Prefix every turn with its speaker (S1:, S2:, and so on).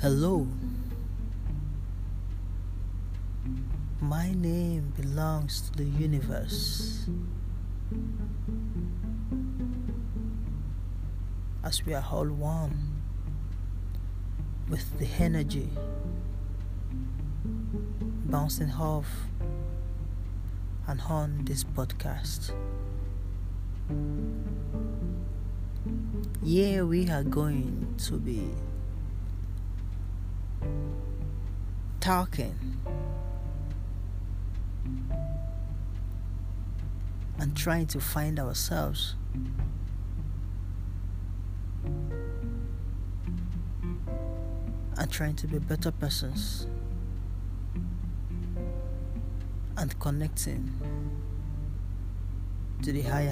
S1: Hello. My name belongs to the universe. As we are all one with the energy bouncing off and on this podcast. Yeah, we are going to be talking. And trying to find ourselves. And trying to be better persons. And connecting to the higher